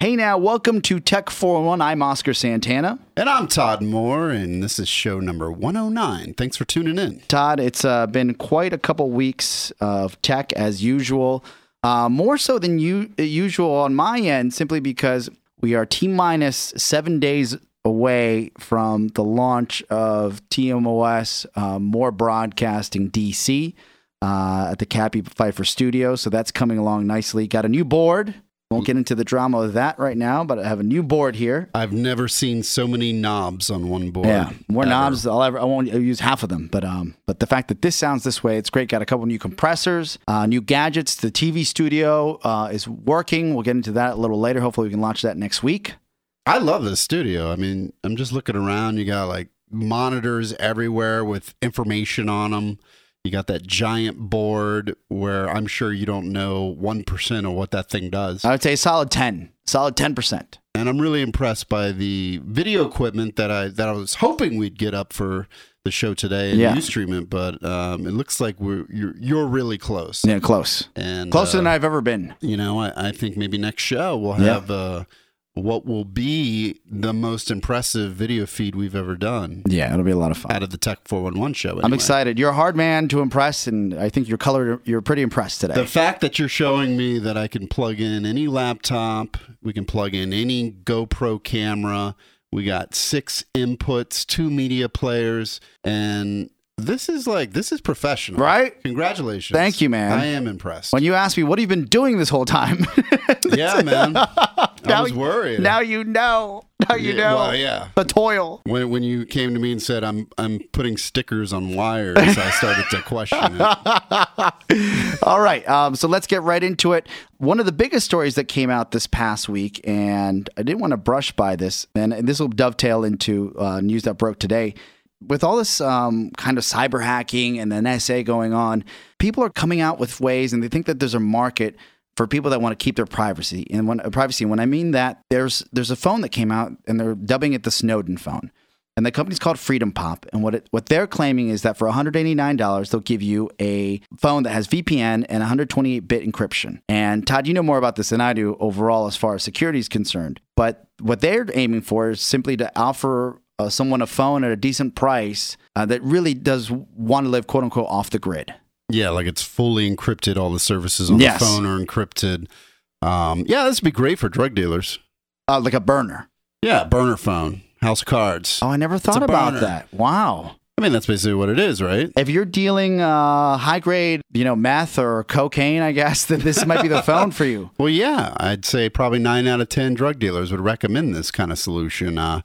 Hey now, welcome to Tech 411. I'm Oscar Santana. And I'm Todd Moore, and this is show number 109. Thanks for tuning in. Todd, it's uh, been quite a couple weeks of tech as usual. Uh, more so than u- usual on my end, simply because we are T minus seven days away from the launch of TMOS, uh, More Broadcasting DC uh, at the Cappy Pfeiffer Studio. So that's coming along nicely. Got a new board. Won't get into the drama of that right now, but I have a new board here. I've never seen so many knobs on one board. Yeah, more ever. knobs. I'll ever. I won't use half of them, but um, but the fact that this sounds this way, it's great. Got a couple new compressors, uh, new gadgets. The TV studio uh, is working. We'll get into that a little later. Hopefully, we can launch that next week. I love this studio. I mean, I'm just looking around. You got like monitors everywhere with information on them. You got that giant board where I'm sure you don't know 1% of what that thing does. I would say solid ten, solid ten percent. and I'm really impressed by the video equipment that I that I was hoping we'd get up for the show today and Yeah. you stream it, but um, it looks like we're you're you're really close. Yeah, close, And closer uh, than I've ever been. you know, I, I think maybe next show we'll Yeah. have uh, what will be the most impressive video feed we've ever done Yeah, it'll be a lot of fun. out of the Tech 411 show. I'm excited. You're a hard man to impress, and I think you're colored. You're pretty impressed today. The fact that you're showing me that I can plug in any laptop, we can plug in any GoPro camera. We got six inputs, two media players, and this is like this is professional, Right? Congratulations! Thank you, man. I am impressed. when you asked me, what have you been doing this whole time? yeah, man. I Now was you- worried. now you know. Now you Yeah, know. well, yeah. The toil. When, when you came to me and said I'm I'm putting stickers on wires, I started to question it. All right. Um, so let's get right into it. One of the biggest stories that came out this past week, and I didn't want to brush by this, and, and this will dovetail into uh, news that broke today. With all this um, kind of cyber hacking and the NSA going on, people are coming out with ways, and they think that there's a market for people that want to keep their privacy. And when uh, privacy, when I mean that, there's there's a phone that came out, and they're dubbing it the Snowden phone. And the company's called FreedomPop. And what it, what they're claiming is that for $189, they'll give you a phone that has VPN and 128 bit encryption. And Todd, you know more about this than I do overall as far as security is concerned. But what they're aiming for is simply to offer uh, someone a phone at a decent price uh, that really does want to live, quote unquote, off the grid. Yeah, like it's fully encrypted. All the services on Yes. the phone are encrypted. Um, yeah, this would be great for drug dealers. Uh, like a burner. Yeah, burner phone, house cards. Oh, I never thought about burner. that. Wow. I mean, that's basically what it is, right? If you're dealing uh, high grade, you know, meth or cocaine, I guess, then this might be the phone for you. Well, yeah, I'd say probably nine out of ten drug dealers would recommend this kind of solution. Uh,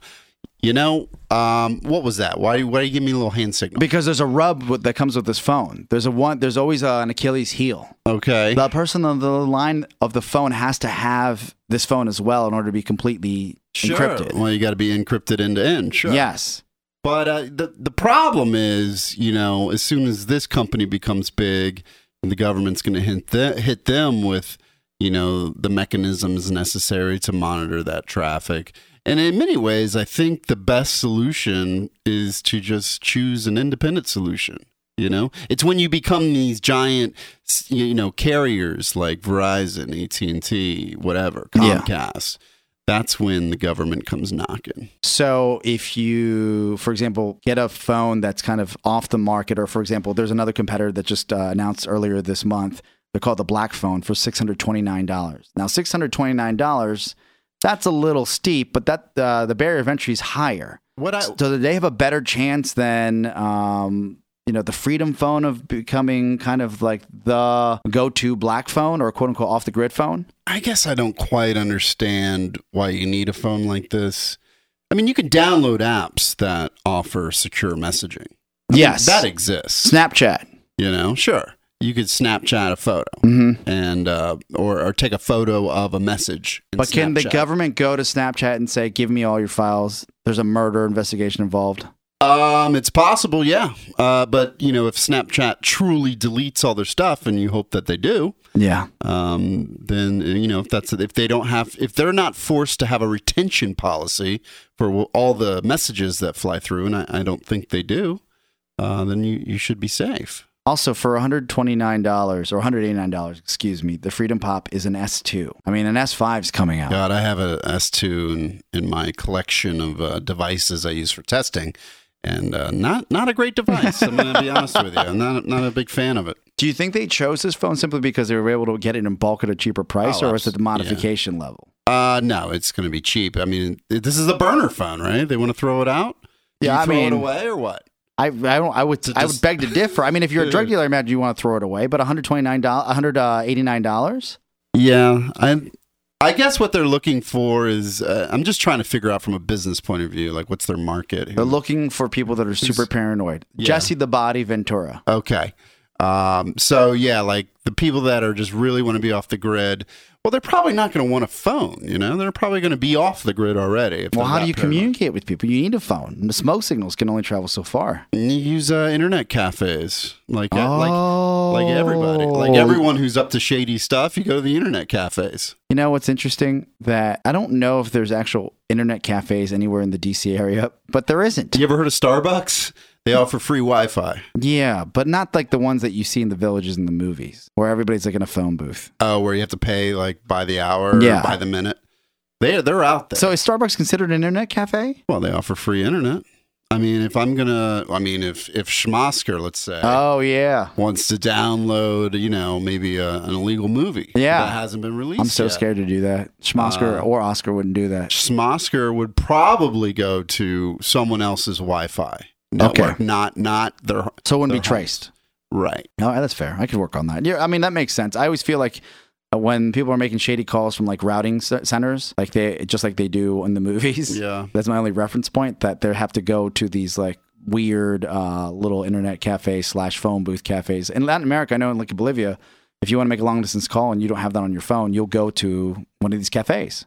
you know, um, what was that? Why? Why do you give me a little hand signal? Because there's a rub with, that comes with this phone. There's a one. There's always uh an Achilles heel. Okay. The person on the line of the phone has to have this phone as well in order to be completely Sure. encrypted. Well, you got to be encrypted end to end. Sure. Yes. But uh, the the problem is, you know, as soon as this company becomes big, the government's going to hit th- hit them with, you know, the mechanisms necessary to monitor that traffic. And in many ways, I think the best solution is to just choose an independent solution. You know, it's when you become these giant, you know, carriers like Verizon, AT and T, whatever, Yeah. Comcast. That's when the government comes knocking. So if you, for example, get a phone that's kind of off the market, or for example, there's another competitor that just uh, announced earlier this month. They're called the Black Phone for six hundred twenty nine dollars. Now, six hundred twenty nine dollars. That's a little steep, but that uh, the barrier of entry is higher. What I So do they have a better chance than um, you know the Freedom phone of becoming kind of like the go-to black phone or quote unquote off the grid phone? I guess I don't quite understand why you need a phone like this. I mean, you can download apps that offer secure messaging. I mean, Yes. that exists. Snapchat. You know, sure. You could Snapchat a photo hmm and uh, or or take a photo of a message. But can the government go to Snapchat and say, "Give me all your files"? There's a murder investigation involved. Um, it's possible, yeah. Uh, but you know, if Snapchat truly deletes all their stuff, and you hope that they do, Yeah. um, then you know if that's if they don't have if they're not forced to have a retention policy for all the messages that fly through, and I, I don't think they do, uh, then you you should be safe. Also, for $129 or $189, excuse me, the FreedomPop is an S2. I mean, an S5 is coming out. God, I have an S2 in, in my collection of uh, devices I use for testing, and uh, not not a great device. I'm going to be honest with you. I'm not not a big fan of it. Do you think they chose this phone simply because they were able to get it in bulk at a cheaper price, Oh, or is it the modification level? Uh, no, it's going to be cheap. I mean, this is a burner phone, right? They want to throw it out. Do Yeah, I throw it away or what? I, I don't. I would. To I would beg to differ. I mean, if you're a drug dealer, I imagine you want to throw it away. But 129 dollars, 189 dollars. Yeah, I I guess what they're looking for is uh, I'm just trying to figure out from a business point of view, like what's their market? They're looking for people that are super paranoid. Yeah. Jesse the Body Ventura. Okay. Um, so yeah, like the people that are just really want to be off the grid. Well, they're probably not going to want a phone. You know, they're probably going to be off the grid already. Well, how do you communicate with people? You need a phone. The smoke signals can only travel so far. And You use uh, internet cafes, like uh, like oh, like everybody, like everyone who's up to shady stuff. You go to the internet cafes. You know what's interesting? That I don't know if there's actual internet cafes anywhere in the DC area, but there isn't. You ever heard of Starbucks? They offer free Wi-Fi. Yeah, but not like the ones that you see in the villages in the movies, where everybody's like in a phone booth. Oh, where you have to pay like by the hour, Yeah. or by the minute. They they're out there. So is Starbucks considered an internet cafe? well, they offer free internet. I mean, if I'm gonna, I mean, if if Schmosker, let's say, Oh yeah. wants to download, you know, maybe a, an illegal movie Yeah. that hasn't been released. I'm so yet. scared to do that. Schmosker Uh, or Oscar wouldn't do that. Schmosker would probably go to someone else's Wi-Fi network, Okay. not not their So it wouldn't be traced. right. No, that's fair. I could work on that. Yeah, I mean that makes sense. I always feel like uh, when people are making shady calls from like routing centers, like they just like they do in the movies. Yeah. That's my only reference point. That they have to go to these like weird uh, little internet cafes slash phone booth cafes in Latin America. I know in like Bolivia, if you want to make a long distance call and you don't have that on your phone, you'll go to one of these cafes,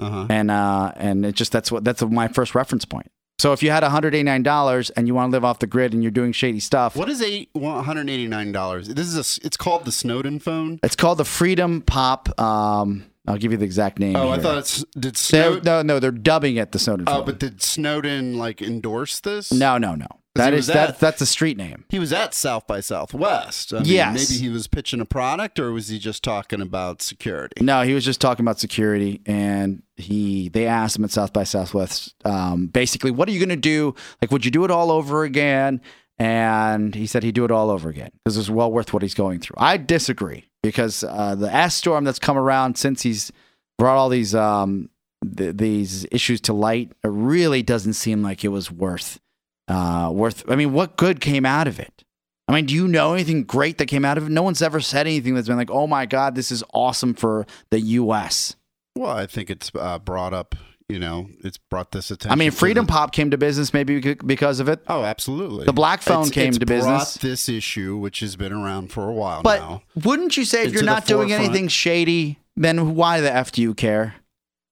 Uh huh. and uh, and it just that's what that's my first reference point. So if you had one hundred eighty nine dollars and you want to live off the grid and you're doing shady stuff, What is eight one hundred eighty nine dollars? This is a. It's called the Snowden phone. It's called the FreedomPop. Um, I'll give you the exact name. Oh, I thought it's did Snowden. no, no, they're dubbing it the Snowden. Oh, phone. but did Snowden like endorse this? no, no, no. That is that that's a street name. He was at South by Southwest. I mean, Yes. Maybe he was pitching a product, or was he just talking about security? No, he was just talking about security, and he they asked him at South by Southwest, um, basically, what are you going to do? Like, would you do it all over again? And he said he'd do it all over again because it's well worth what he's going through. I disagree because uh, the ass storm that's come around since he's brought all these um, th- these issues to light, it really doesn't seem like it was worth uh, worth. I mean, what good came out of it? I mean, do you know anything great that came out of it? No one's ever said anything that's been like, "Oh my God, this is awesome for the U.S." Well, I think it's uh, brought up. You know, it's brought this attention. I mean, Freedom the- Pop came to business maybe because of it, Oh, absolutely. The black phone It's- came it's to business. This issue, which has been around for a while but now. wouldn't you say if you're not doing forefront. anything shady, then why the f do you care?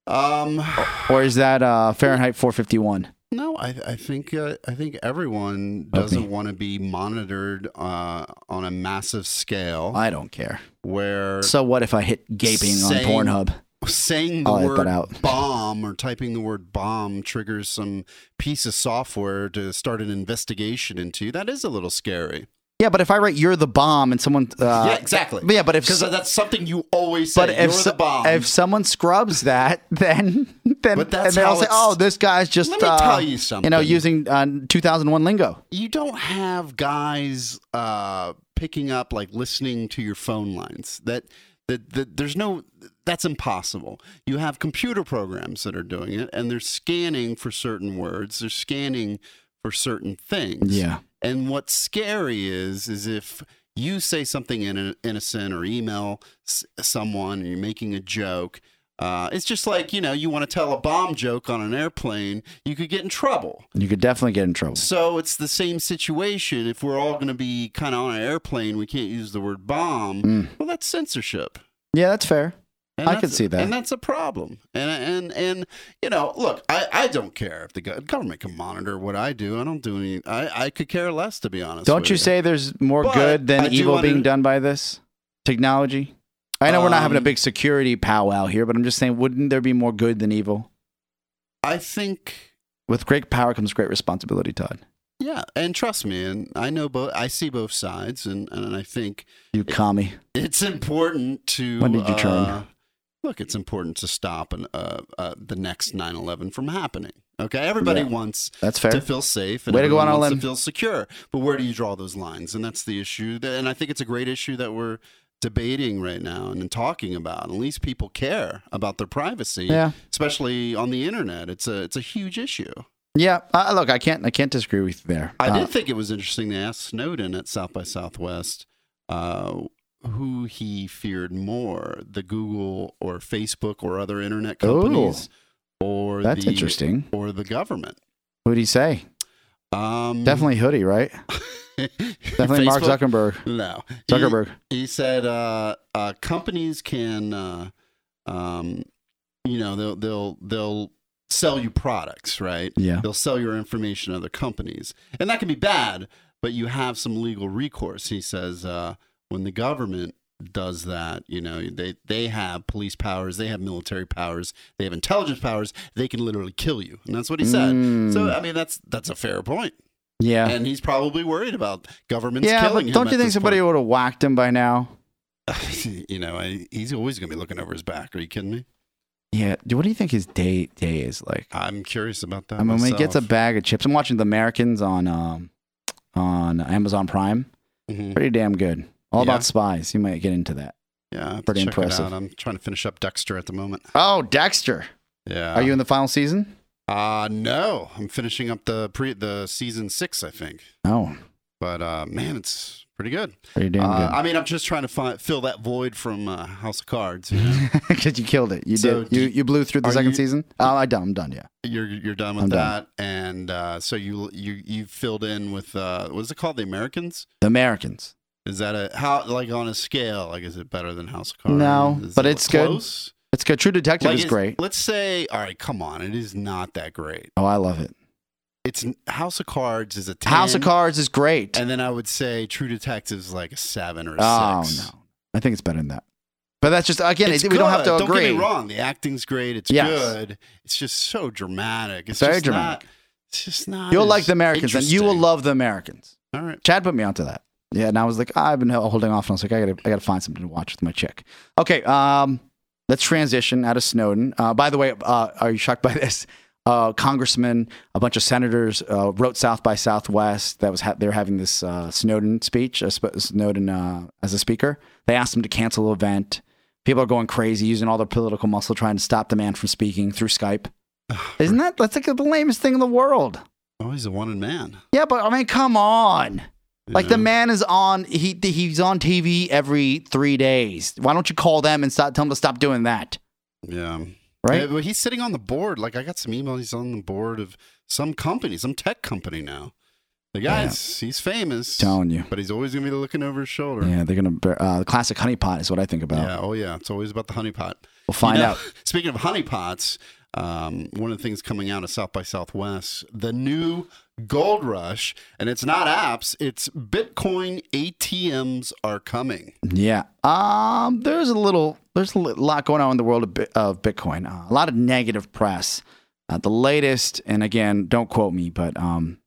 Um, Or is that uh, Fahrenheit 451? No, I, I think uh, I think everyone doesn't want to be monitored uh, on a massive scale. I don't care. where So what if I hit gaping Saying- on Pornhub? saying the I'll word out. bomb or typing the word bomb triggers some piece of software to start an investigation into that is a little scary Yeah, but if I write "You're the bomb" and someone, uh, yeah exactly. Yeah, but if because that's something you always say but you're if so- the bomb. if someone scrubs that, then then But that's and they'll say, "Oh, this guy's just let me uh, tell you something you know using uh, 2001 lingo." you don't have guys uh, picking up like listening to your phone lines. That that, that there's no that's impossible. You have computer programs that are doing it and they're scanning for certain words. They're scanning for certain things. Yeah, and what's scary is is if you say something in an innocent or email someone and you're making a joke uh, it's just like you know you want to tell a bomb joke on an airplane you could get in trouble you could definitely get in trouble. so it's the same situation. If we're all going to be kind of on an airplane, we can't use the word bomb. Mm. Well, that's censorship. Yeah, that's fair. And I can see that. and that's a problem. And and and you know, look, I, I don't care if the government can monitor what I do. I don't do any. I, I could care less, to be honest. Don't with you say there's more But good than I do evil under- being done by this technology? I know we're not having a Um, big security powwow here, but I'm just saying, wouldn't there be more good than evil? I think With great power comes great responsibility, Todd. Yeah, and trust me, and I know both. I see both sides, and and I think You commie. it's important to. When did you turn? Uh, Look, it's important to stop an, uh, uh, the next 9/11 from happening. Okay, everybody Yeah. wants That's fair. to feel safe and Way to go on wants to feel secure. But where do you draw those lines? And that's the issue. that- And I think it's a great issue that we're debating right now and talking about. At least people care about their privacy, Yeah. especially on the internet. It's a it's a huge issue. Yeah. Uh, look, I can't. I can't disagree with you there. I Uh, did think it was interesting to ask Snowden at South by Southwest uh, who he feared more, the Google or Facebook or other internet companies, or That's the, interesting. or the government. Who'd he say? Um, Definitely Hoodie, right? Definitely Mark Zuckerberg. No, He- Zuckerberg. He, said uh, uh, companies can, uh, um, you know, they'll they'll they'll sell you products, right? Yeah. They'll sell your information to other companies, and that can be bad. But you have some legal recourse. He says uh, when the government does that, you know, they they have police powers, they have military powers, they have intelligence powers. They can literally kill you, and that's what he said. Mm. So I mean, that's that's a fair point, Yeah. and he's probably worried about governments yeah, killing but don't you think somebody point. would have whacked him by now? you know, I, he's always going to be looking over his back. Are you kidding me? Yeah. What do you think his day day is like? I'm curious about that. I mean, when he gets a bag of chips, I'm watching The Americans on um, on Amazon Prime. Mhm. Pretty damn good. All Yeah. about spies. You might get into that. yeah, I have to pretty impressive. I'm trying to finish up Dexter at the moment. Oh, Dexter. Yeah. Are you in the final season? Uh no, I'm finishing up the pre the season six, I think. Oh, But uh, man, it's pretty good. pretty damn Uh, I mean, I'm just trying to find, fill that void from uh, House of Cards. You know? Because you killed it. You So did. You you blew through the second you- season. Oh, I done. I'm done. Yeah. you're you're done with I'm that, done. and uh, so you you you filled in with uh, what is it called? The Americans. The Americans. Is that a how like on a scale? Like, is it better than House of Cards? No, Is but it it's good. It's good. True Detective Like, is great. Let's say, all right, come on, it is not that great. Oh, I love it. It's House of Cards is a 10, House of Cards is great. and then I would say True Detective is like a seven or a oh six. no, I think it's better than that. But that's just again, it- we don't have to good. agree. Don't get me wrong. The acting's great. It's Yes. good. It's just so dramatic. It's Very just dramatic. Not, it's just not. You'll like the Americans, and you will love the Americans. All right. Chad put me onto that. Yeah, and I was like, I've been holding off, and I was like, I gotta, I gotta find something to watch with my chick. Okay, um, let's transition out of Snowden. Uh, by the way, uh, are you shocked by this? Uh, congressman, a bunch of senators uh, wrote South by Southwest that was ha- they're having this uh, Snowden speech, Sp- Snowden uh, as a speaker. They asked him to cancel the event. People are going crazy, using all their political muscle, trying to stop the man from speaking through Skype. Isn't that that's like the lamest thing in the world? Oh, he's a wanted man. Yeah, but I mean, come on. Like the man is on he he's on TV every three days. Why don't you call them and stop, tell them to stop doing that? Yeah. Right? Yeah, but he's sitting on the board. Like I got some emails. He's on the board of some company, some tech company now. The guy's he's famous, telling you. but he's always gonna be looking over his shoulder. Yeah, they're gonna bear- uh, the classic honeypot is what I think about. Yeah, Oh yeah. It's always about the honeypot. We'll find You know, out. Speaking of honeypots, um, one of the things coming out of South by Southwest, the new gold rush, and it's not apps, it's Bitcoin ATMs are coming. Yeah. Um. There's a little. There's a lot going on in the world of, of Bitcoin. Uh, a lot of negative press. Uh, the latest, and again, don't quote me, but um,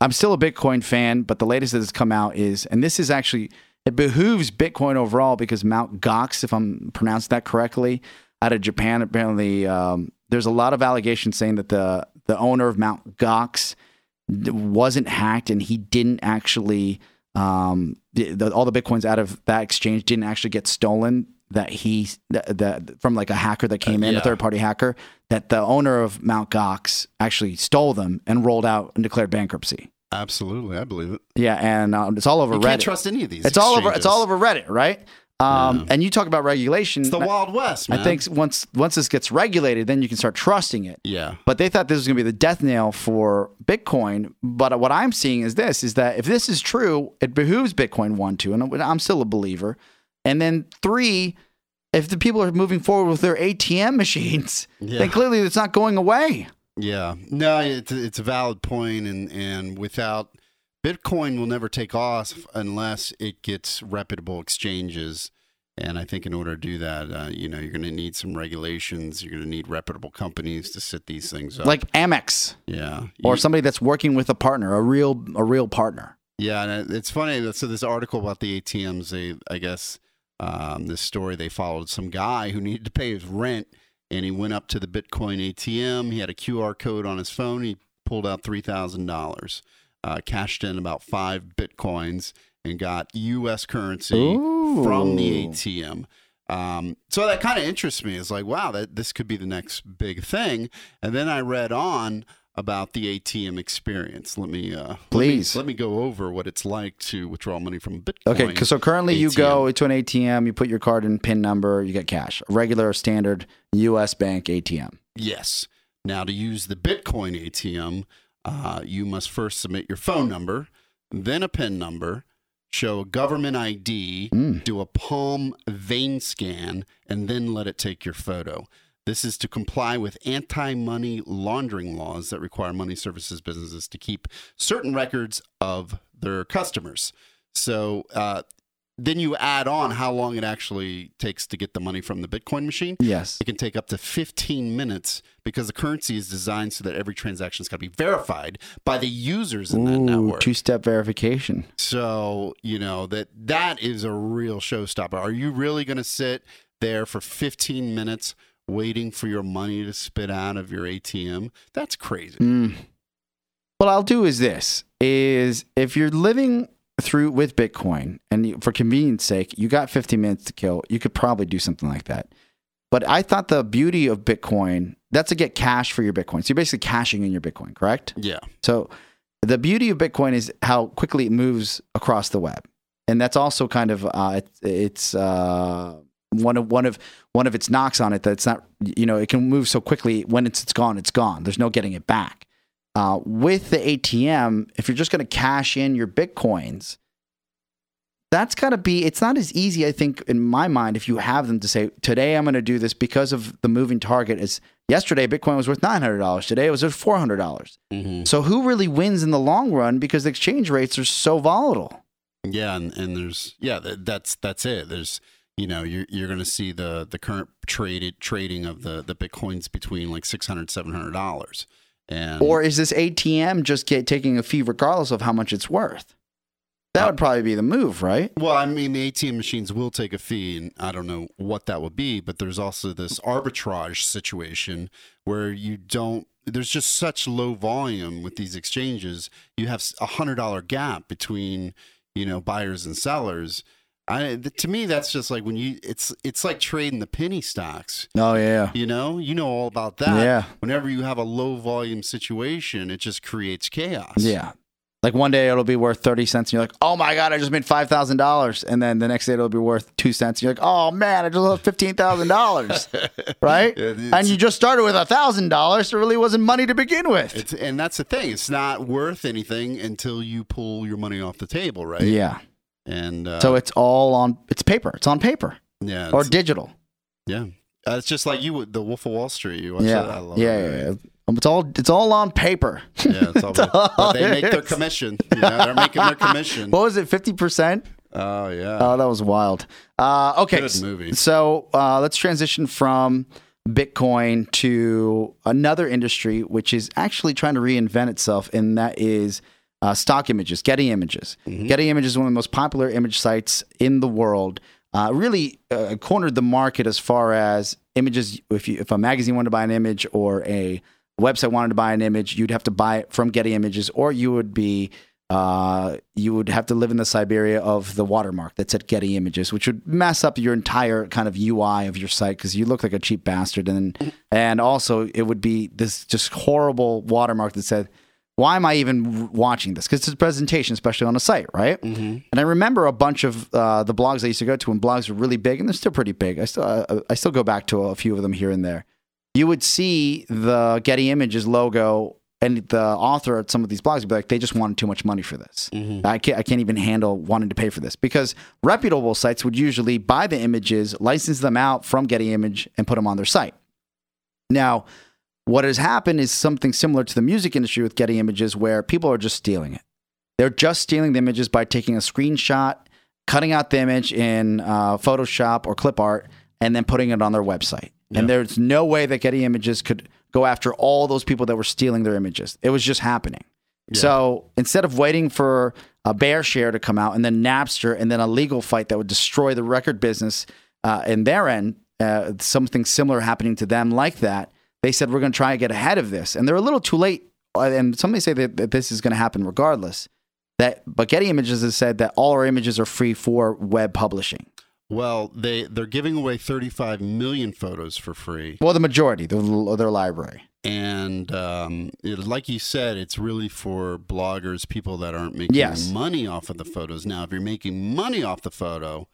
I'm still a Bitcoin fan. But the latest that has come out is, and this is actually it behooves Bitcoin overall because Mount Gox, if I'm pronounced that correctly, out of Japan, apparently um, there's a lot of allegations saying that the the owner of Mount Gox wasn't hacked and he didn't actually um, the, the, all the bitcoins out of that exchange didn't actually get stolen that he that, that from like a hacker that came Uh, in yeah. a third party hacker that the owner of Mount Gox actually stole them and rolled out and declared bankruptcy Absolutely, I believe it. yeah and um, it's all over You Reddit can't trust any of these. it's all over it's all over Reddit right um, Yeah. and you talk about regulation It's the Wild West, man. I think once once this gets regulated then you can start trusting it Yeah. but they thought this was going to be the death nail for Bitcoin. But what I'm seeing is this: is that if this is true, it behooves Bitcoin one, two, and I'm still a believer. And then three, if the people are moving forward with their ATM machines, Yeah. then clearly it's not going away. Yeah, no, it's it's a valid point, and and without Bitcoin will never take off unless it gets reputable exchanges And I think in order to do that, uh, you know, you're going to need some regulations. You're going to need reputable companies to set these things up. Like Amex yeah, or somebody that's working with a partner, a real a real partner. Yeah, and it's funny. So this article about the ATMs, they, I guess, um, this story they followed some guy who needed to pay his rent, and he went up to the Bitcoin ATM. He had a QR code on his phone. He pulled out three thousand dollars, uh, cashed in about five bitcoins, and got U.S. currency from the ATM. Um, so that kind of interests me. It's like, wow, that this could be the next big thing. And then I read on about the ATM experience. Let me, uh, Please. let me, let me go over what it's like to withdraw money from a Bitcoin. Okay, so currently you go to an ATM, you put your card and PIN number, you get cash. A regular standard U.S. bank ATM. Yes. Now, to use the Bitcoin ATM, uh, you must first submit your phone number, then a PIN number, show a government ID, Mm. do a palm vein scan, and then let it take your photo. This is to comply with anti money laundering laws that require money services businesses to keep certain records of their customers. So, uh, then you add on how long it actually takes to get the money from the Bitcoin machine. Yes. It can take up to 15 minutes because the currency is designed so that every transaction has got to be verified by the users in that network. two-step verification. So, you know, that that is a real showstopper. Are you really going to sit there for 15 minutes waiting for your money to spit out of your ATM? That's crazy. Mm. What I'll do is this: is if you're living through with Bitcoin and you, for convenience sake, you got 15 minutes to kill, you could probably do something like that. But I thought the beauty of Bitcoin that's to get cash for your Bitcoin. So you're basically cashing in your Bitcoin, correct? Yeah. So the beauty of Bitcoin is how quickly it moves across the web, and that's also kind of uh, it, it's uh, one of one of one of its knocks on it that it's not you know it can move so quickly when it's it's gone it's gone. There's no getting it back. Uh, with the ATM, if you're just going to cash in your bitcoins, that's got to be. It's not as easy, I think, in my mind, if you have them to say today I'm going to do this because of the moving target. Is yesterday Bitcoin was worth nine hundred dollars. Today it was worth four hundred dollars. hmm So who really wins in the long run because the exchange rates are so volatile? Yeah, and, and there's yeah, that, that's that's it. There's you know you're you're going to see the the current traded trading of the the bitcoins between like 600 700 dollars and Or is this ATM just get, taking a fee regardless of how much it's worth? That would probably be the move, right? well i mean the atm machines will take a fee and i don't know what that would be but there's also this arbitrage situation where you don't there's just such low volume with these exchanges you have a hundred dollar gap between you know buyers and sellers I, to me that's just like when you it's it's like trading the penny stocks Oh yeah, You know, you know all about that. Yeah. Whenever you have a low volume situation, it just creates chaos. yeah. Like one day it'll be worth thirty cents, and you're like, "Oh my god, I just made five thousand dollars," and then the next day it'll be worth two cents. And you're like, "Oh man, I just lost fifteen thousand dollars," right? Yeah, it's- and you just started with a thousand dollars, so it really wasn't money to begin with. It's and that's the thing. It's not worth anything until you pull your money off the table, right? Yeah. And uh, So it's all on. It's paper. It's on paper yeah, or digital. yeah, uh, it's just like you, would- the Wolf of Wall Street. You watch Yeah. that? I love yeah, it. yeah, yeah. Um, It's all. It's all on paper. Yeah, it's all, It's all they make their commission. You know, they're making their commission. What was it? Fifty percent. Oh yeah, Oh, that was wild. Uh, okay, Good movie. So uh, let's transition from Bitcoin to another industry, which is actually trying to reinvent itself, and that is uh, stock images, Getty Images. Mm-hmm. Getty Images is one of the most popular image sites in the world. Uh, really uh, cornered the market as far as images. If you, if a magazine wanted to buy an image or a website wanted to buy an image, you'd have to buy it from Getty Images, or you would be uh, you would have to live in the Siberia of the watermark that said Getty Images, which would mess up your entire kind of UI of your site because you look like a cheap bastard, and and also it would be this just horrible watermark that said, "Why am I even watching this?" Because it's a presentation, especially on a site, right? Mm-hmm. And I remember a bunch of uh, the blogs I used to go to when blogs were really big, and they're still pretty big. I still uh, I still go back to a few of them here and there. You would see the Getty Images logo, and the author at some of these blogs would be like, "They just wanted too much money for this. Mhm. I can't I can't even handle wanting to pay for this." Because reputable sites would usually buy the images, license them out from Getty Image, and put them on their site. Now, what has happened is something similar to the music industry with Getty Images, where people are just stealing it. They're just stealing the images by taking a screenshot cutting out the image in uh, Photoshop or clip art, and then putting it on their website. And there's no way that Getty Images could go after all those people that were stealing their images. It was just happening. So instead of waiting for a BearShare to come out and then Napster and then a legal fight that would destroy the record business uh, in their end, uh, something similar happening to them like that, they said, we're going to try and get ahead of this. And they're a little too late. Uh, And somebody say that, that this is going to happen regardless. That, but Getty Images has said that all our images are free for web publishing. Well, they they're giving away 35 million photos for free, Well, the majority the, of their library. and um, it, like you said, it's really for bloggers, people that aren't making Yes. money off of the photos. Now, if you're making money off the photo,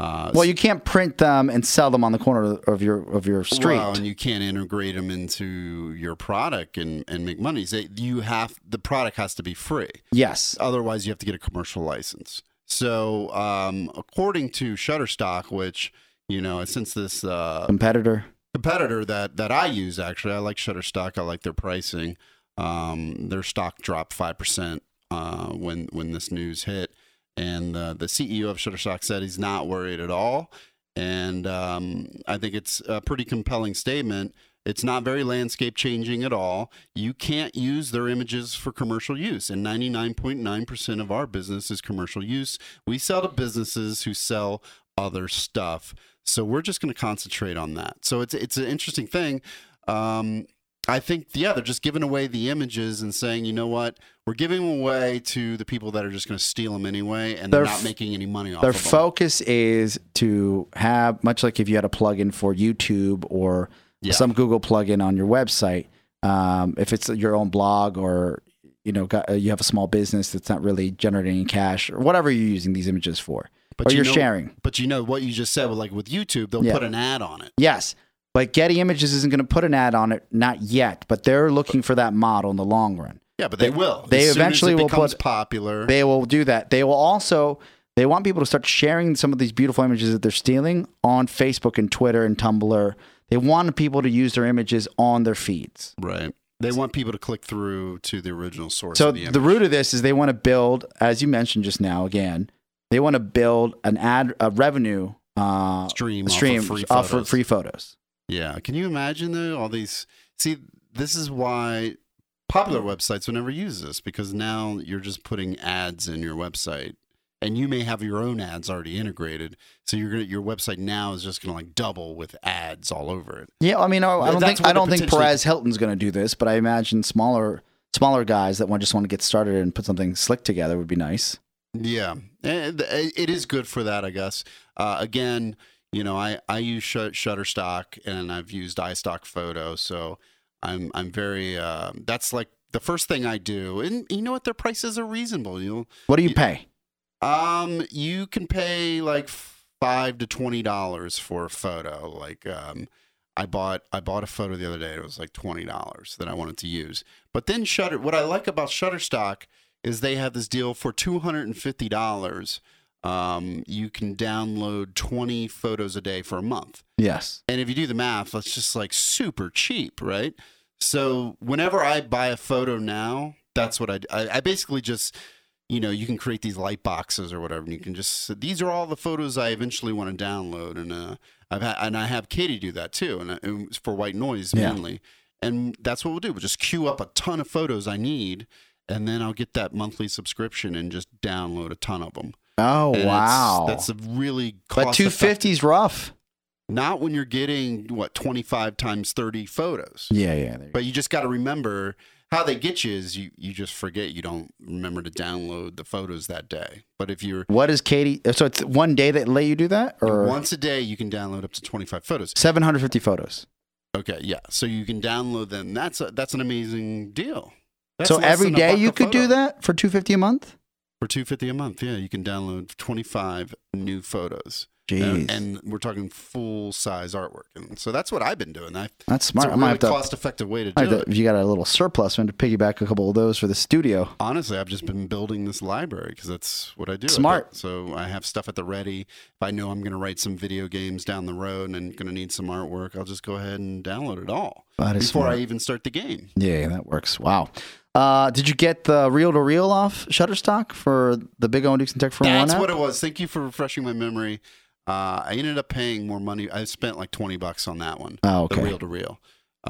uh, Well, you can't print them and sell them on the corner of your of your street. Well, and you can't integrate them into your product and, and make money. They, you have the product has to be free. yes. Otherwise, you have to get a commercial license. So, um, according to Shutterstock, which you know, since this uh, Competitor. competitor that that I use, actually, I like Shutterstock. I like their pricing. Um, their stock dropped five percent uh, when when this news hit, and uh, the CEO of Shutterstock said he's not worried at all. And um, I think it's a pretty compelling statement. It's not very landscape changing at all. You can't use their images for commercial use, and 99.9% of our business is commercial use. We sell to businesses who sell other stuff. So we're just going to concentrate on that. So it's it's an interesting thing. Um, I think yeah, they're just giving away the images and saying, you know what, we're giving them away to the people that are just going to steal them anyway, and they're Their not f- making any money off Their of them. focus is to have much like if you had a plugin for YouTube or Yeah. some Google plugin on your website. Um, if it's your own blog or you know got, you have a small business that's not really generating cash or whatever you're using these images for, But or you you're know- sharing. But you know what you just said, with like with YouTube, they'll Yeah. put an ad on it. Yes, but Getty Images isn't going to put an ad on it, not yet. But they're looking for that model in the long run. Yeah, but they, They- will. they As eventually will put- popular. They will do that. They will also they want people to start sharing some of these beautiful images that they're stealing on Facebook and Twitter and Tumblr. They want people to use their images on their feeds. right. They want people to click through to the original source. So of the, the, root of this is they want to build, as you mentioned just now, again, they want to build an ad a revenue uh, stream off of stream free off photos. free photos. Yeah. Can you imagine though all these? See, this is why popular websites would never use this because now you're just putting ads in your website, and you may have your own ads already integrated. So you're gonna your website now is just gonna like double with ads all over it. Yeah, I mean, I, I don't That's think I don't think Perez Hilton's going to do this, but I imagine smaller smaller guys that want just want to get started and put something slick together would be nice. Yeah, and it is good for that, I guess. Uh, again, you know, I I use Shut- Shutterstock and I've used iStockphoto, so I'm I'm very. Uh, that's like the first thing I do, and you know what? Their prices are reasonable. You What do you pay? um, you can pay like five to twenty dollars for a photo. Like, um, I bought I bought a photo the other day. It was like twenty dollars that I wanted to use. But then Shutter. What I like about Shutterstock is they have this deal for two hundred and fifty dollars. Um, you can download twenty photos a day for a month. Yes. And if you do the math, that's just like super cheap, right? So whenever I buy a photo now, that's what I, I, I basically just, you know, you can create these light boxes or whatever, and you can just these are all the photos I eventually want to download, and uh, I've had, and I have Katie do that too, and, uh, and for white noise Yeah. mainly, and that's what we'll do. We'll just queue up a ton of photos I need, and then I'll get that monthly subscription and just download a ton of them. Oh And wow. that's a really but two fifty is rough. not when you're getting what 25 times 30 photos Yeah, yeah. there you but you just got to remember how they get you is you, you just forget you don't remember to download the photos that day but if you're. What is Katie? Uh, so it's one day that let you do that, or once a day you can download up to 25 photos seven hundred fifty photos. okay yeah so you can download them that's a, that's an amazing deal That's so every day you could do that for two fifty a month. For 250 a month yeah you can download 25 new photos uh, Jeez, and, and we're talking full size artwork and so that's what i've been doing I, that's smart. it's a really cost effective way to do it if you got a little surplus, I'm to piggyback a couple of those for the studio. honestly, I've just been building this library because that's what I do. Smart. So I have stuff at the ready. If I know I'm going to write some video games down the road and going to need some artwork, I'll just go ahead and download it all before smart. I even start the game. Yeah, that works. Wow. Uh, did you get the reel to reel off Shutterstock for the Big O and Dukes and Tech for That's One? That's what it was. Thank you for refreshing my memory. Uh, I ended up paying more money. I spent like twenty bucks on that one. Oh, The reel to reel.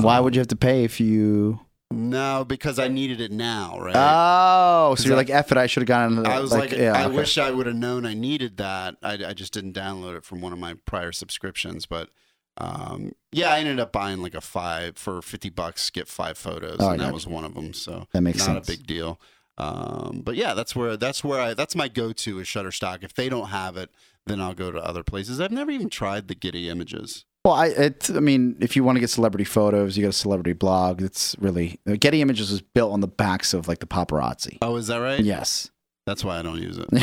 Why Um, would you have to pay if you? No, because I needed it now, right? Oh, so you're I- like, F it, I should have gotten. I was like, yeah, I okay. wish I would have known I needed that. I, I just didn't download it from one of my prior subscriptions. But um, yeah, I ended up buying like a five for 50 bucks, get five photos. Oh, and that was one of them. So That makes not sense. a big deal. Um, but yeah, that's where, that's where I, that's my go-to is Shutterstock. If they don't have it, then I'll go to other places. I've never even tried the Getty images. Well, I, it, I mean, if you want to get celebrity photos, you got a celebrity blog. It's really Getty Images was built on the backs of like the paparazzi. Oh, is that right? Yes. That's why I don't use it.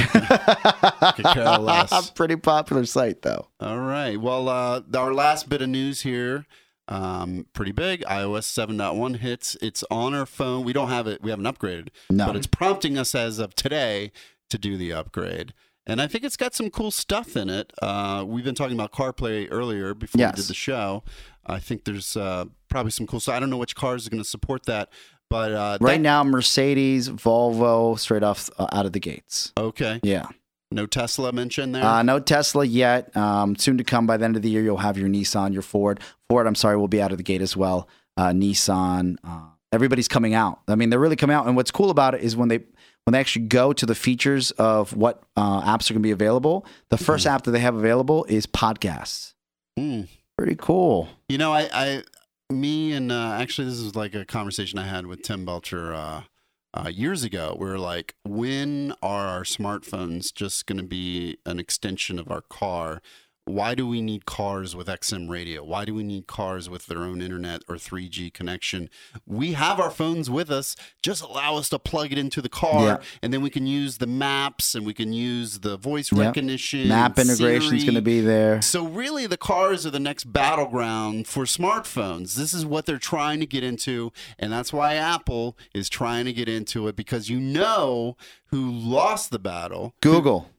Pretty popular site though. All right. Well, uh, our last bit of news here, um, pretty big. iOS 7.1 hits. It's on our phone. We don't have it. We haven't upgraded, No. but it's prompting us as of today to do the upgrade. And I think it's got some cool stuff in it. Uh, we've been talking about CarPlay earlier before Yes. we did the show. I think there's uh, probably some cool stuff. I don't know which cars are going to support that, but uh, right that- now, Mercedes, Volvo, straight off uh, out of the gates. Okay. Yeah. No Tesla mentioned there. Uh, no Tesla yet. Um, soon to come by the end of the year, you'll have your Nissan, your Ford. Ford, I'm sorry, will be out of the gate as well. Uh, Nissan, uh, everybody's coming out. I mean, they're really coming out. And what's cool about it is when they when they actually go to the features of what uh, apps are going to be available, the 1st app that they have available is podcasts. Hmm. Pretty cool. You know, I, I me and uh, actually, this is like a conversation I had with Tim Belcher uh, uh, years ago. We are like, when are our smartphones just going to be an extension of our car? Why do we need cars with XM radio? Why do we need cars with their own internet or 3G connection? We have our phones with us. Just allow us to plug it into the car, Yeah. and then we can use the maps and we can use the voice Yeah. recognition. Map integration is going to be there. So really, the cars are the next battleground for smartphones. This is what they're trying to get into, and that's why Apple is trying to get into it because you know who lost the battle. Google.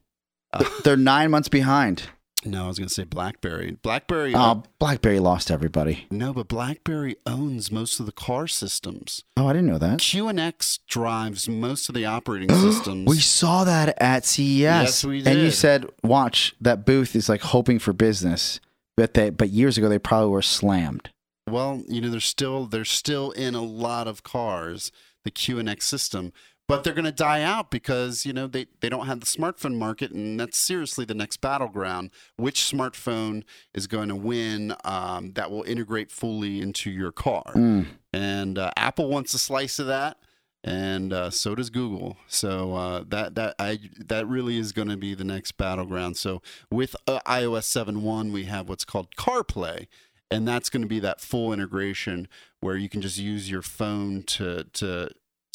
Uh, They're nine months behind. No, I was going to say BlackBerry. BlackBerry. Oh, BlackBerry lost everybody. no, but BlackBerry owns most of the car systems. Oh, I didn't know that. QNX drives most of the operating systems. We saw that at CES. Yes, we did. And you said, "Watch that booth is like hoping for business." But they, but years ago they probably were slammed. Well, you know, they're still they're still in a lot of cars, the QNX system, but they're going to die out because you know they they don't have the smartphone market, and that's seriously the next battleground. Which smartphone is going to win um, that will integrate fully into your car? Mm. And uh, Apple wants a slice of that, and uh, so does Google. So uh, that that I that really is going to be the next battleground. So with uh, iOS 7.1, we have what's called CarPlay, and that's going to be that full integration where you can just use your phone to to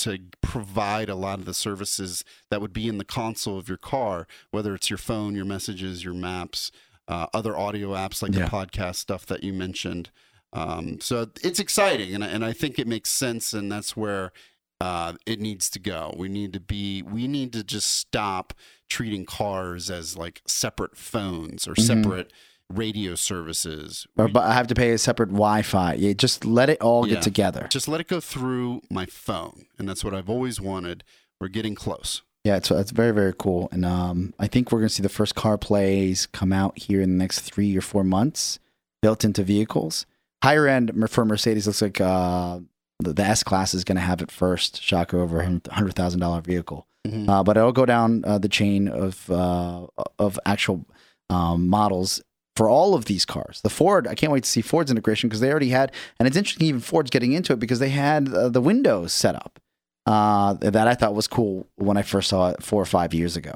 to provide a lot of the services that would be in the console of your car, whether it's your phone, your messages, your maps, uh, other audio apps like Yeah. the podcast stuff that you mentioned. Um, so it's exciting, and I- and I think it makes sense, and that's where uh, it needs to go. We need to be, we need to just stop treating cars as like separate phones or Mhm. separate radio services. Or, but I have to pay a separate Wi-Fi. You just let it all Yeah. get together. just let it go through my phone, and that's what I've always wanted. We're getting close. Yeah, it's it's very very cool, and um, I think we're gonna see the first car plays come out here in the next three or four months, built into vehicles. Higher end for Mercedes looks like uh, the, the S class is gonna have it first. Shocker over a hundred thousand dollar vehicle, Mhm. uh, but it'll go down uh, the chain of uh, of actual um, models for all of these cars. The Ford, I can't wait to see Ford's integration because they already had, and it's interesting even Ford's getting into it because they had uh, the Windows set up uh, that I thought was cool when I first saw it four or five years ago.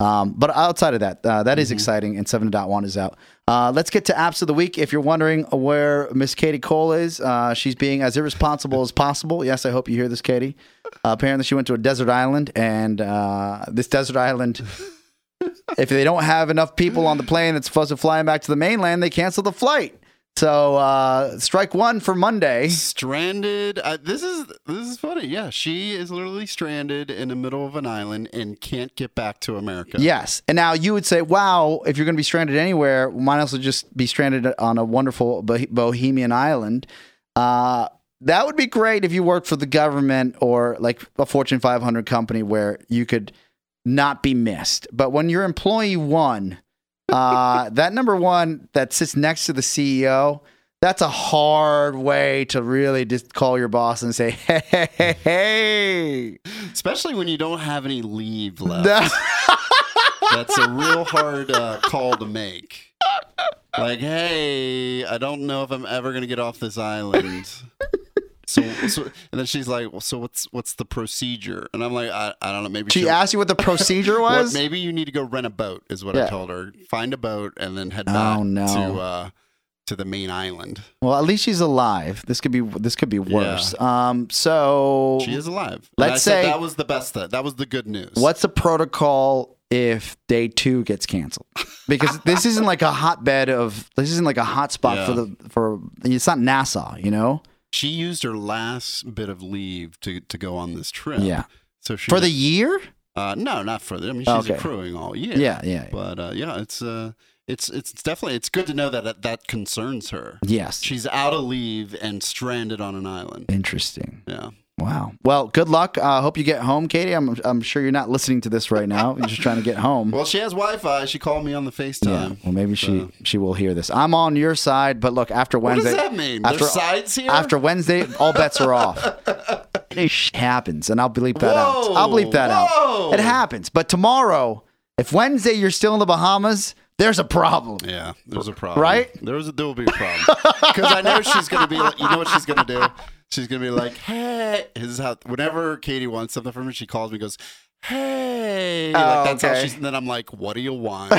Um, but outside of that, uh, that is Mhm. exciting, and 7.1 is out. Uh, let's get to apps of the week. If you're wondering where Miss Katie Cole is, uh, she's being as irresponsible as possible. Yes, I hope you hear this, Katie. Uh, apparently, she went to a desert island, and uh, this desert island, if they don't have enough people on the plane that's supposed to fly them back to the mainland, they cancel the flight. So uh, strike one for Monday. Stranded. Uh, this is this is funny. Yeah, she is literally stranded in the middle of an island and can't get back to America. Yes. And now you would say, wow, if you're going to be stranded anywhere, might as well just be stranded on a wonderful Bahamian island. Uh, that would be great if you worked for the government or like a Fortune 500 company where you could not be missed. But when you're employee one, uh, that number one that sits next to the CEO, that's a hard way to really just call your boss and say, hey, hey, hey, hey. Especially when you don't have any leave left. That's a real hard uh, call to make. Like, hey, I don't know if I'm ever gonna get off this island. So, so and then she's like, well, so what's what's the procedure? And I'm like, I, I don't know. Maybe she she'll- asked you what the procedure was? maybe you need to go rent a boat, is what Yeah. I told her. Find a boat and then head Oh, back no. to uh, to the main island. Well, at least she's alive. This could be this could be worse. Um, so She is alive. Let's say- that was the best. That, that was the good news. What's the protocol if day two gets canceled? Because this isn't like a hotbed of this isn't like a hot spot for the for it's not NASA, you know? She used her last bit of leave to to go on this trip. Yeah. So she For the year? uh, no, not for the. I mean, she's Okay. accruing all year. Yeah, yeah. But uh, yeah, it's uh, it's it's definitely it's good to know that that, that concerns her. Yes. She's out of leave and stranded on an island. Interesting. Yeah. Wow. Well, good luck. I uh, hope you get home, Katie. I'm I'm sure you're not listening to this right now. You're just trying to get home. Well, she has Wi-Fi. She called me on the yeah. FaceTime. Well, maybe she So- she will hear this. I'm on your side, but look, after Wednesday, What does that mean? After- There's sides here. After Wednesday, all bets are off. It happens, and I'll bleep that out. I'll bleep that whoa. out. It happens. But tomorrow, if Wednesday you're still in the Bahamas, there's a problem. Yeah, there's a problem. Right? There's a, there will be a problem because I know she's gonna be. like- You know what she's gonna do? She's gonna be like, "Hey," this is how. Whenever Katie wants something from me, she calls me, and goes, "Hey," Oh, like that's how she's. And then I'm like, "What do you want?"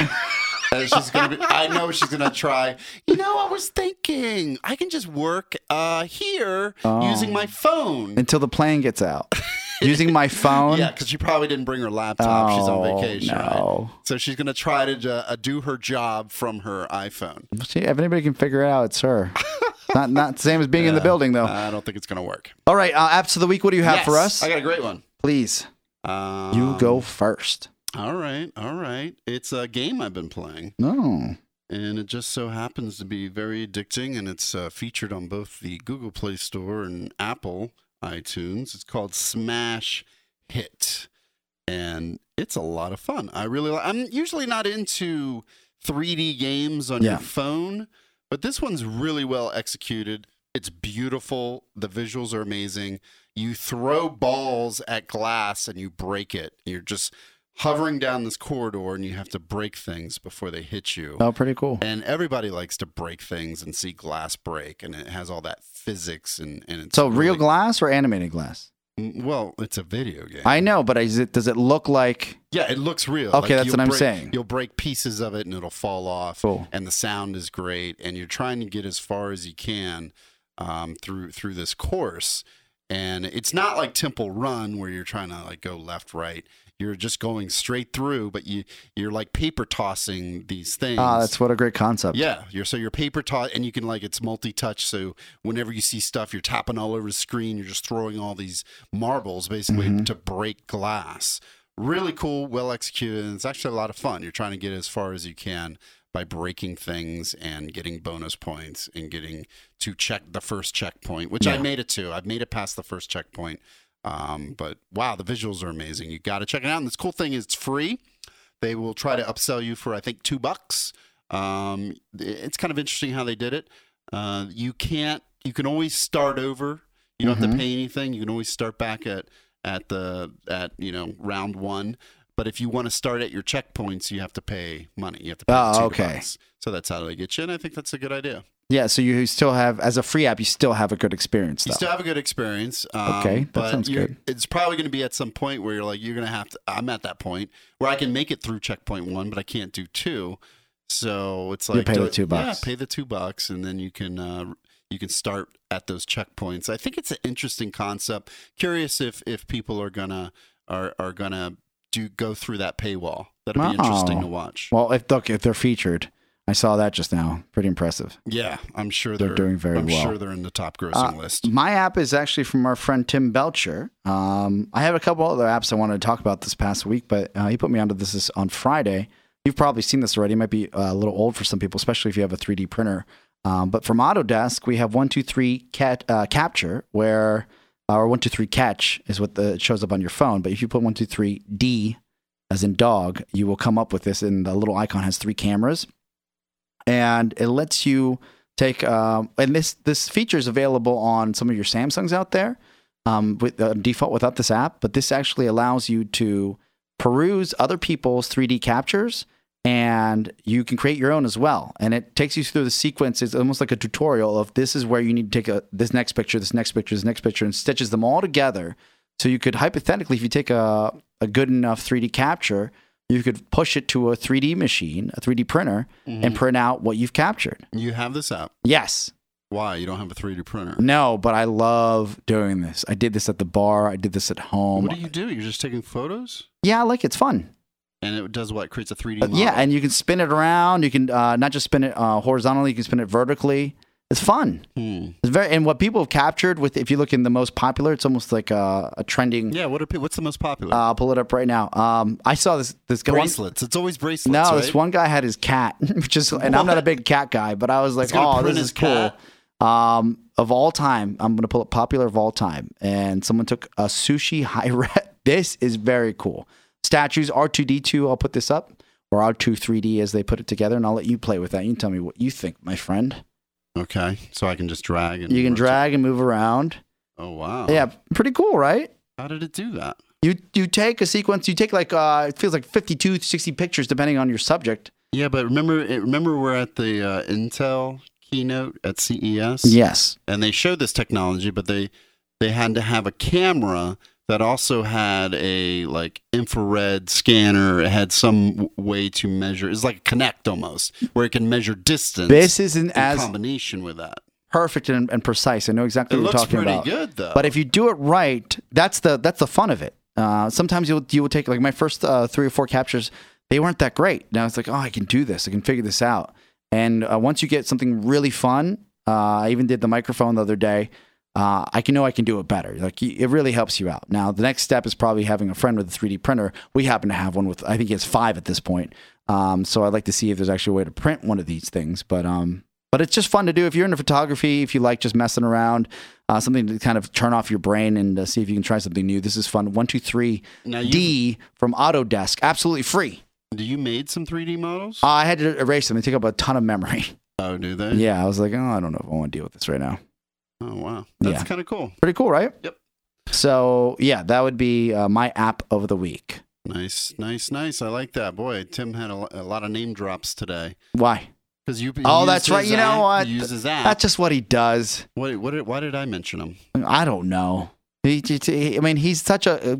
And she's gonna be. I know she's gonna try. You know, I was thinking I can just work uh here Oh. using my phone. Until the plane gets out. Using my phone. Yeah, because she probably didn't bring her laptop. she's on Oh, vacation, right? no. So she's gonna try to uh, do her job from her iPhone. See, if anybody can figure it out, it's her. not not the same as being in the building though. I don't think it's gonna work. All right, uh, apps of the week. What do you have for us? I got a great one. Please, Um, you go first. All right, all right. It's a game I've been playing, No. and it just so happens to be very addicting, and it's uh, featured on both the Google Play Store and Apple iTunes. It's called Smash Hit, and it's a lot of fun. I really, li- I'm usually not into 3D games on Yeah. your phone, but this one's really well executed. It's beautiful. The visuals are amazing. You throw balls at glass and you break it. You're just hovering down this corridor and you have to break things before they hit you. Oh, pretty cool. And everybody likes to break things and see glass break, and it has all that physics and and it's So real glass or animated glass? Well, it's a video game. I know, but is it, does it look like? yeah, it looks real. Okay, that's you'll what I'm break- saying. You'll break pieces of it and it'll fall off. Cool. And the sound is great, and you're trying to get as far as you can um, through through this course. And it's not like Temple Run where you're trying to like go left right. You're just going straight through, but you you're like paper tossing these things. Ah, that's what a great concept. Yeah, you're so you're paper toss, and you can like it's multi-touch. So whenever you see stuff, you're tapping all over the screen. You're just throwing all these marbles basically Mm-hmm. to break glass. Really cool, well executed, and it's actually a lot of fun. You're trying to get as far as you can by breaking things and getting bonus points and getting to check the first checkpoint, which I made it to. I've made it past the first checkpoint. Um, but wow, the visuals are amazing. You got to check it out. And this cool thing is it's free. They will try to upsell you for I think two bucks. Um, it's kind of interesting how they did it. Uh, you can't. You can always start over. You don't have Mhm. to pay anything. You can always start back at at the at you know round one. But if you want to start at your checkpoints, you have to pay money. You have to pay Oh, two okay. bucks. So that's how they get you, and I think that's a good idea. Yeah, so you still have, as a free app, you still have a good experience. You still have a good experience. Um, Okay, that but sounds good. It's probably going to be at some point where you're like, you're going to have to. I'm at that point where I can make it through checkpoint one, but I can't do two. So it's You like pay the two bucks. Yeah, pay the two bucks, and then you can uh, you can start at those checkpoints. I think it's an interesting concept. Curious if if people are gonna are are gonna do go through that paywall. That'll be interesting Oh. to watch. well, if look, if they're featured, I saw that just now. Pretty impressive. Yeah, I'm sure They're they're, doing very well. I'm sure they're in the top grossing Uh, list. My app is actually from our friend Tim Belcher. Um, I have a couple other apps I wanted to talk about this past week, but uh, he put me onto this this on Friday. You've probably seen this already. It might be uh, a little old for some people, especially if you have a 3D printer. Um, but from Autodesk, we have one two three cat uh, capture where or one two three catch is what the, it shows up on your phone. But if you put one two three D as in dog, you will come up with this. And the little icon has three cameras, and it lets you take. Um, and this this feature is available on some of your Samsungs out there um, with uh, default without this app. But this actually allows you to peruse other people's 3D captures and you can create your own as well. And it takes you through the sequence. It's almost like a tutorial of this is where you need to take a, this next picture, this next picture, this next picture, and stitches them all together. So you could hypothetically, if you take a, a good enough 3D capture, you could push it to a 3D machine, a 3D printer, and print out what you've captured. You have this app. Yes. Why? You don't have a 3D printer. No, but I love doing this. I did this at the bar. I did this at home. What do you do? You're just taking photos? yeah, I like it. It's fun. And it does what? Creates a 3D Uh, model. yeah, and you can spin it around. You can uh, not just spin it uh, horizontally. You can spin it vertically. It's fun. Hmm. It's very and what people have captured with if you look in the most popular, it's almost like a, a trending. Yeah, what are, what's the most popular? Uh, I'll pull it up right now. Um, I saw this this guy. one- bracelets. It's always bracelets. no, right? this one guy had his cat, which is, and I'm not a big cat guy, but I was like, oh, this his is cool. Um, of all time, I'm gonna pull up popular of all time, and someone took a sushi high res. This is very cool. Statues R2D2. I'll put this up, or R2 3D as they put it together, and I'll let you play with that. You can tell me what you think, my friend. Okay, so I can just drag and You can drag and move around. Oh wow. Yeah, pretty cool, right? How did it do that? You you take a sequence. You take like uh, it feels like 52, 60 pictures depending on your subject. Yeah, but remember, remember we're at the uh, Intel keynote at CES, Yes. and they showed this technology, but they they had to have a camera that also had a like infrared scanner. It had some way to measure. It's like a Kinect almost, where it can measure distance. This isn't in as combination with that. perfect and, and precise. I know exactly It what you're talking about. good though. But if you do it right, that's the that's the fun of it. Uh, sometimes you'll you will take like my first uh, three or four captures, they weren't that great. Now it's like, oh, I can do this. I can figure this out. And uh, once you get something really fun, uh, I even did the microphone the other day. Uh, I can know I can do it better. Like it really helps you out. Now the next step is probably having a friend with a 3D printer. We happen to have one with I think he has five at this point. Um, so I'd like to see if there's actually a way to print one of these things. But um, but it's just fun to do if you're into photography. If you like just messing around, uh, something to kind of turn off your brain and uh, see if you can try something new. This is fun. One two three now D from Autodesk, absolutely free. do you made some 3D models? Uh, I had to erase them. They take up a ton of memory. oh, do they? Yeah, I was like, oh, I don't know if I want to deal with this right now. Oh wow, that's Yeah. kind of cool. Pretty cool, right? Yep. So yeah, that would be uh, my app of the week. Nice, nice, nice. I like that. Boy, Tim had a, a lot of name drops today. Why? Because you. Oh, that's right. You know what? used his. That's just what he does. what, what, did- why did I mention him? I don't know. He, he- he- I mean, he's such a uh,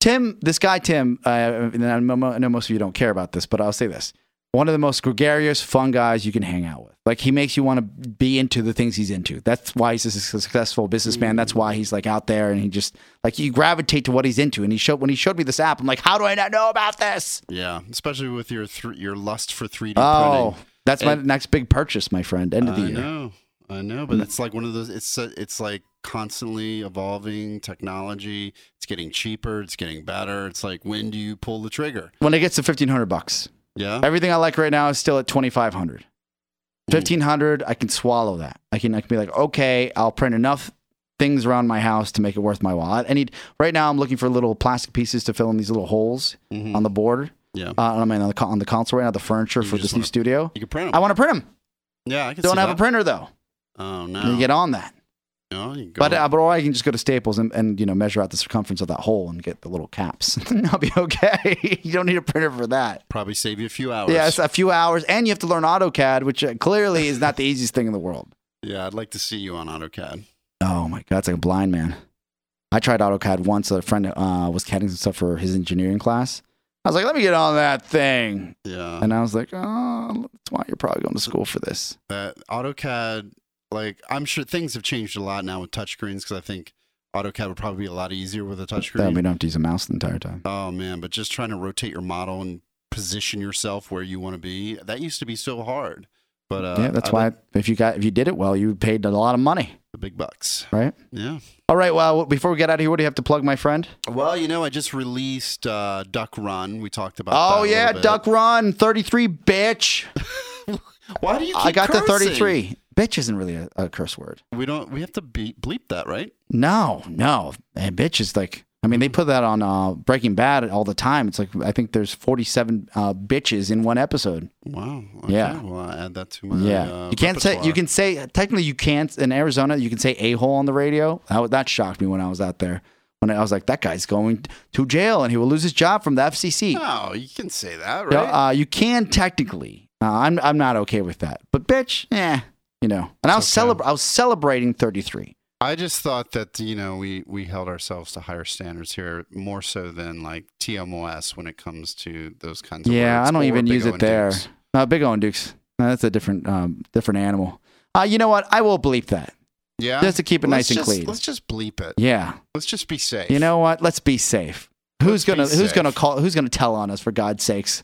Tim. This guy, Tim. Uh, and I know most of you don't care about this, but I'll say this: one of the most gregarious, fun guys you can hang out with. Like he makes you want to be into the things he's into. That's why he's a successful businessman. That's why he's like out there and he just like you gravitate to what he's into. And he showed when he showed me this app, I'm like, how do I not know about this? Yeah, especially with your th- your lust for 3D Oh, printing. that's my next big purchase, my friend. End of the year. I year. know, I know, but it's like one of those. It's it's like constantly evolving technology. It's getting cheaper. It's getting better. It's like when do you pull the trigger? When it gets to fifteen hundred bucks, Yeah, everything I like right now is still at twenty five hundred. Fifteen hundred, I can swallow that. I can I can be like, okay, I'll print enough things around my house to make it worth my while. I need right now. I'm looking for little plastic pieces to fill in these little holes Mhm. on the board. yeah. Uh, I mean, on the on the console right now, the furniture You for this new wanna- studio. You can print them. I want to print them. yeah, I can Don't have that. a printer though. Oh no, You get on that. No, you But uh, but or I can just go to Staples and, and you know measure out the circumference of that hole and get the little caps. I'll be okay. you don't need a printer for that. probably save you a few hours. Yeah, it's a few hours, and you have to learn AutoCAD, which uh, clearly is not the easiest thing in the world. yeah, I'd like to see you on AutoCAD. Oh my god, it's like a blind man. I tried AutoCAD once. A friend uh, was CADing some stuff for his engineering class. I was like, let me get on that thing, Yeah, and I was like, oh, that's why you're probably going to school for this. that AutoCAD. Like I'm sure things have changed a lot now with touchscreens because I think AutoCAD would probably be a lot easier with a touchscreen. That we don't have to use a mouse the entire time. Oh man, but just trying to rotate your model and position yourself where you want to be. That used to be so hard. But uh, yeah, that's I why if you got if you did it well, you paid a lot of money, the big bucks. right? Yeah. All right. Well, before we get out of here, what do you have to plug, my friend? Well, you know, I just released uh, Duck Run. We talked about. Oh yeah. Duck Run 33, bitch. Why do you? Keep I got the 33. Bitch isn't really a, a curse word. We don't. We have to be, bleep that, right? No, no. And bitch is like, I mean, they put that on uh, Breaking Bad all the time. It's like, I think there's 47 uh, bitches in one episode. Wow. Okay. Yeah. Well, I'll add that to my. Yeah. Uh, you can't say, you can say, technically, you can't, in Arizona, you can say a hole on the radio. That, that shocked me when I was out there. When I was like, that guy's going to jail and he will lose his job from the FCC. No, you can say that, right? uh, you can technically. Uh, I'm I'm not okay with that. But bitch, yeah, you know. And I was okay. celebra- I was celebrating 33. I just thought that you know we we held ourselves to higher standards here, more so than like TMOS when it comes to those kinds of Yeah, words, I don't or even Big use O it there. Uh, Big O and Dukes. No, That's a different um, different animal. Uh, you know what? I will bleep that Yeah, just to keep it Let's nice and clean. Let's just bleep it. Yeah. Let's just be safe. You know what? Let's be safe. Who's Let's gonna Who's safe. gonna call? Who's gonna tell on us? For God's sakes!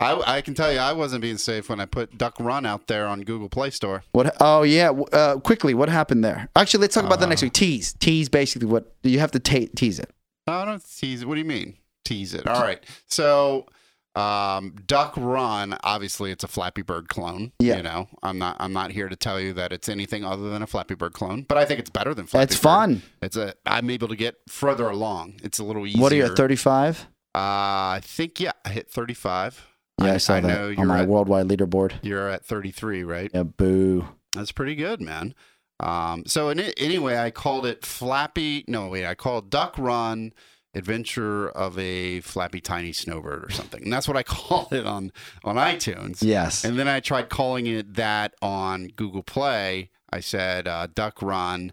I, I can tell you, I wasn't being safe when I put Duck Run out there on Google Play Store. What? Oh yeah. Uh, quickly, what happened there? Actually, let's talk about that Uh. next week. Tease. Tease. Basically, what do you have to ta- tease it. No, don't tease it. What do you mean? Tease it. All right. So, um, Duck Run, obviously, it's a Flappy Bird clone. Yeah. You know, I'm not. I'm not here to tell you that it's anything other than a Flappy Bird clone, but I think it's better than Flappy It's Bird. fun. It's a. I'm able to get further along. It's a little easier. What are you at? 35? Uh, I think yeah, I hit 35. Yeah, I, saw I that know on you're my at, worldwide leaderboard. you're at 33, right? Yeah. Boo. That's pretty good, man. Um, so in, anyway, I called it Flappy. No, wait, I called Duck Run Adventure of a Flappy Tiny Snowbird or something, and that's what I called it on on iTunes. Yes. And then I tried calling it that on Google Play. I said uh, Duck Run,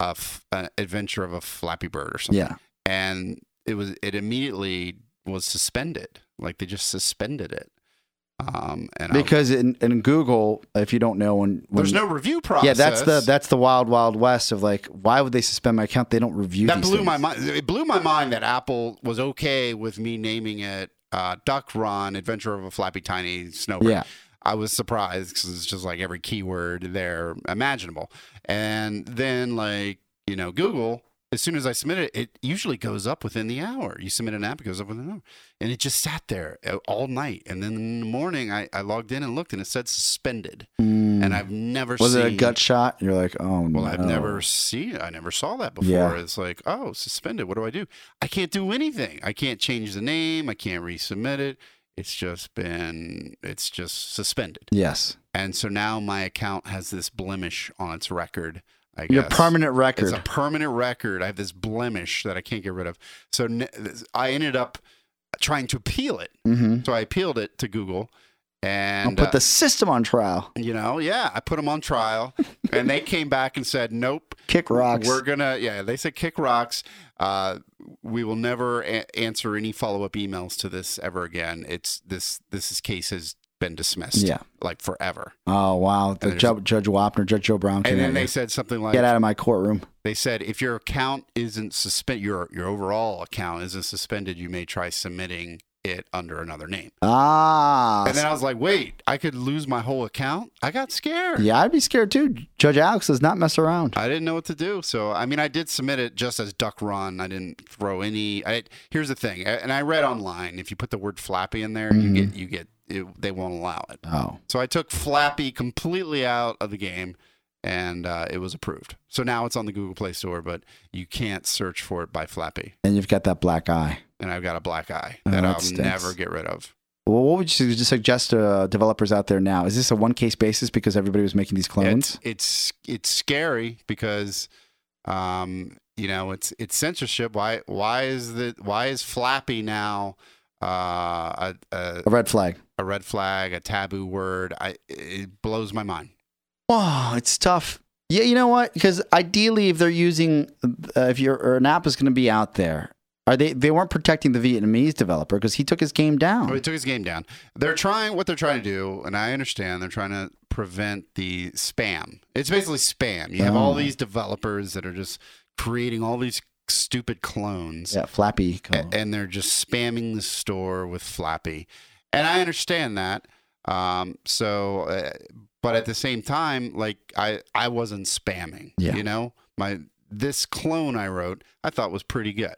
a f- an Adventure of a Flappy Bird or something. yeah. And it was it immediately was suspended. Like they just suspended it. Um, and I- Because in, in Google, if you don't know when, when there's no review process. yeah, that's the that's the wild wild west of like, why would they suspend my account? They don't review. that blew things. my mind. It blew my mind that Apple was okay with me naming it uh, Duck Run Adventure of a Flappy Tiny Snowbird. Yeah. I was surprised because it's just like every keyword there imaginable. And then, like, you know, Google, as soon as I submit it, it usually goes up within the hour. You submit an app, it goes up within an hour. And it just sat there uh, all night. And then in the morning, I, I logged in and looked and it said suspended. Mm. And I've never was seen it a gut shot? You're like, oh no. well, I've never seen I never saw that before. Yeah. It's like, oh, suspended. What do I do? I can't do anything. I can't change the name. I can't resubmit it. It's just been, it's just suspended. Yes. And so now my account has this blemish on its record. I guess. Your permanent record. It's a permanent record. I have this blemish that I can't get rid of. So I ended up trying to appeal it. mm-hmm. So I appealed it to Google. I'll And put uh, the system on trial. you know, yeah, I put them on trial, and they came back and said, "Nope, Kick rocks. we're gonna." Yeah, they said kick rocks. Uh, we will never a- answer any follow up emails to this ever again. It's this. This case has been dismissed. Yeah. like forever. Oh wow. The Judge, Judge Wapner, Judge Joe Brown. came And then they said something like, get out of my courtroom. "They said if your account isn't suspended, your your overall account isn't suspended, you may try submitting." It under another name, Ah. and then I was like, "Wait, I could lose my whole account." I got scared. yeah, I'd be scared too. Judge Alex does not mess around. I didn't know what to do. So, I mean, I did submit it just as Duck Run. I didn't throw any. I, here's the thing, and I read online if you put the word Flappy in there, you get you get it, they won't allow it. Oh. So I took Flappy completely out of the game, and uh, it was approved. So now it's on the Google Play Store, but you can't search for it by Flappy. And you've got that black eye. And I've got a black eye Oh, that that I'll stinks. never get rid of. Well, what would you suggest to uh, developers out there now? Is this a one case basis because everybody was making these clones? It's it's it's scary because um you know it's it's censorship. Why why is the why is Flappy now uh a, a a red flag. A red flag, a taboo word? I it blows my mind. Oh, it's tough. Yeah, you know what? Because ideally, if they're using, uh, if your or an app is going to be out there, are they? They weren't protecting the Vietnamese developer because he took his game down. Oh, he took his game down. They're trying what they're trying to do, and I understand they're trying to prevent the spam. It's basically spam. You have all Oh. these developers that are just creating all these stupid clones. Yeah, Flappy. a- and they're just spamming the store with Flappy, and I understand that. Um, so, uh, but at the same time, like I, I wasn't spamming. Yeah. You know, my this clone I wrote, I thought was pretty good,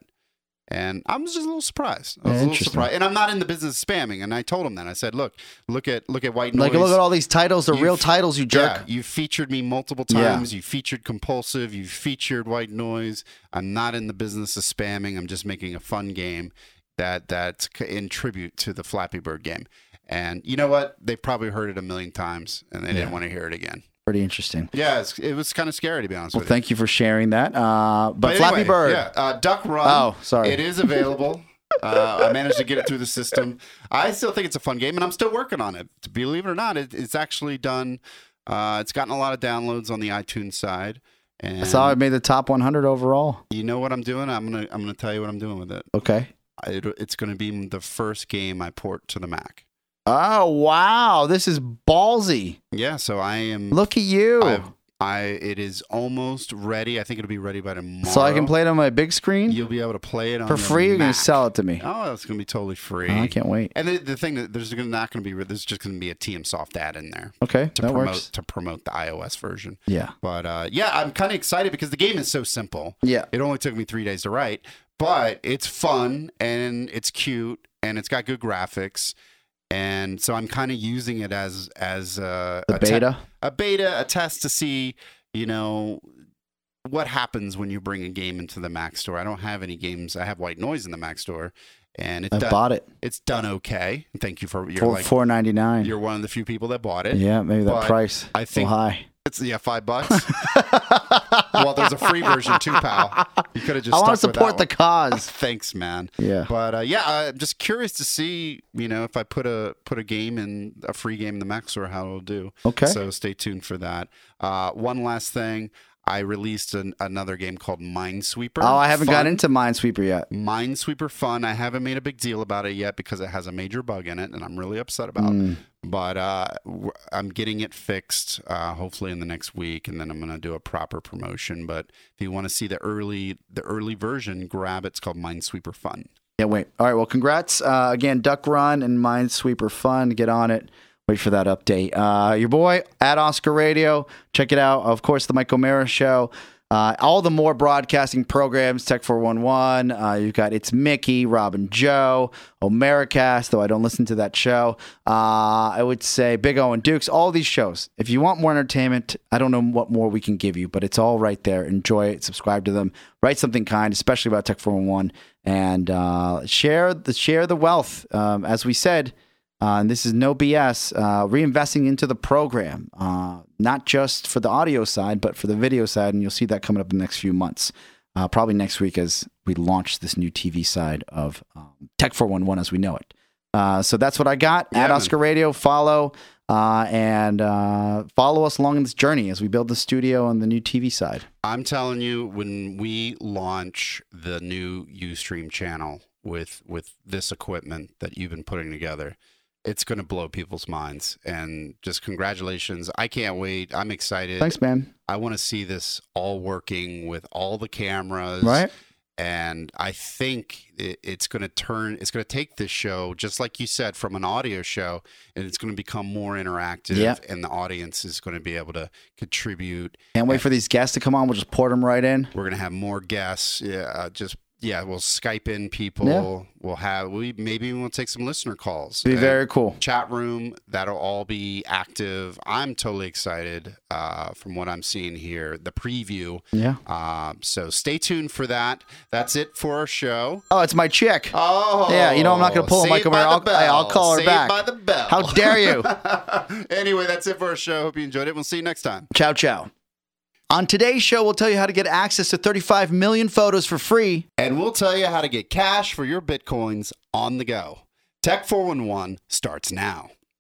And I was just a little surprised. I was a little surprised, and I'm not in the business of spamming. And I told him that. I said, "Look, look at look at White Noise. Like, look at all these titles. You've- real titles, you jerk. Yeah, you featured me multiple Yeah. times. You featured Compulsive. You featured White Noise. I'm not in the business of spamming. I'm just making a fun game that that's in tribute to the Flappy Bird game. And you know what? They probably heard it a million times, and they Yeah. didn't want to hear it again. Pretty interesting. Yeah, it's, it was kind of scary to be honest Well, with you. thank you for sharing that. Uh, but, But Flappy anyway, Bird. Yeah, uh, Duck Run. Oh, sorry. It is available. uh, I managed to get it through the system. I still think it's a fun game, and I'm still working on it. To believe it or not, it, it's actually done. Uh, it's gotten a lot of downloads on the iTunes side. And I saw it made the top 100 overall. you know what I'm doing? I'm gonna I'm gonna tell you what I'm doing with it. Okay. It it's gonna be the first game I port to the Mac. Oh, wow. This is ballsy. Yeah, so I am. Look at you. I've, I it is almost ready. I think it'll be ready by tomorrow. so I can play it on my big screen You'll be able to play it on for free. You're gonna sell it to me. Oh, it's gonna be totally free. Oh, I can't wait. And the, the thing that there's gonna, not going to be there's just going to be a TM Soft ad in there Okay. to that promote works. to promote the iOS version. Yeah. But uh, yeah, I'm kind of excited because the game is so simple. Yeah. It only took me three days to write, but it's fun and it's cute and it's got good graphics. And so I'm kind of using it as as a, a te- beta. a beta, a test to see, you know, what happens when you bring a game into the Mac store. I don't have any games. I have White Noise in the Mac store, and it's I done, bought it it's done okay. Thank you for you're like four ninety nine. you're one of the few people that bought it. Yeah, maybe that price. I think- high. It's yeah, five bucks. well, there's a free version too, pal. You could have just. I want to support the cause. Thanks, man. Yeah. But uh, yeah, I'm just curious to see, you know, if I put a put a game in a free game in the Mac Store, how it'll do. Okay. So stay tuned for that. Uh, one last thing, I released an, another game called Minesweeper. Oh, I haven't Fun. got into Minesweeper yet. Minesweeper Fun. I haven't made a big deal about it yet because it has a major bug in it, and I'm really upset about. Mm. But uh, I'm getting it fixed, uh, hopefully in the next week, and then I'm going to do a proper promotion. But if you want to see the early the early version, grab it. It's called Minesweeper Fun. Yeah, wait. All right. Well, congrats uh, again, Duck Run and Minesweeper Fun. Get on it. Wait for that update. Uh, your boy at Oscar Radio. Check it out. Of course, the Mike O'Meara Show. Uh, all the more broadcasting programs, Tech 411. Uh, you've got It's Mickey, Robin Joe, Omericast, though I don't listen to that show. Uh, I would say Big O and Dukes, all these shows. If you want more entertainment, I don't know what more we can give you, but it's all right there. Enjoy it, subscribe to them, write something kind, especially about Tech 411, and uh, share the share the wealth. Um, as we said, uh, and this is no BS, uh, reinvesting into the program, uh, not just for the audio side, but for the video side. And you'll see that coming up in the next few months. Uh, probably next week as we launch this new TV side of um, Tech 411 as we know it. Uh, so that's what I got Yeah, at man. Oscar Radio. Follow uh, and uh, follow us along in this journey as we build the studio and the new TV side. I'm telling you, when we launch the new UStream channel with with this equipment that you've been putting together, it's going to blow people's minds. And just congratulations! I can't wait. I'm excited. Thanks, man. I want to see this all working with all the cameras. Right? And I think it, it's going to turn, it's going to take this show, just like you said, from an audio show, and it's going to become more interactive. Yeah. And the audience is going to be able to contribute. Can't wait for these guests to come on. We'll just port them right in. We're going to have more guests. Yeah. Uh, just, yeah, we'll Skype in people. Yeah. We'll have, we maybe we'll take some listener calls. Be very cool. chat room that'll all be active i'm totally excited uh, from what i'm seeing here the preview Yeah. uh, so stay tuned for that that's it for our show Oh, it's my chick. oh Yeah, you know I'm not gonna pull a Saved Michael by Mayer. the I'll- I'll call her Saved back. by the bell How dare you? anyway that's it for our show hope you enjoyed it we'll see you next time Ciao, ciao. On today's show, we'll tell you how to get access to 35 million photos for free. and we'll tell you how to get cash for your bitcoins on the go tech 411 starts now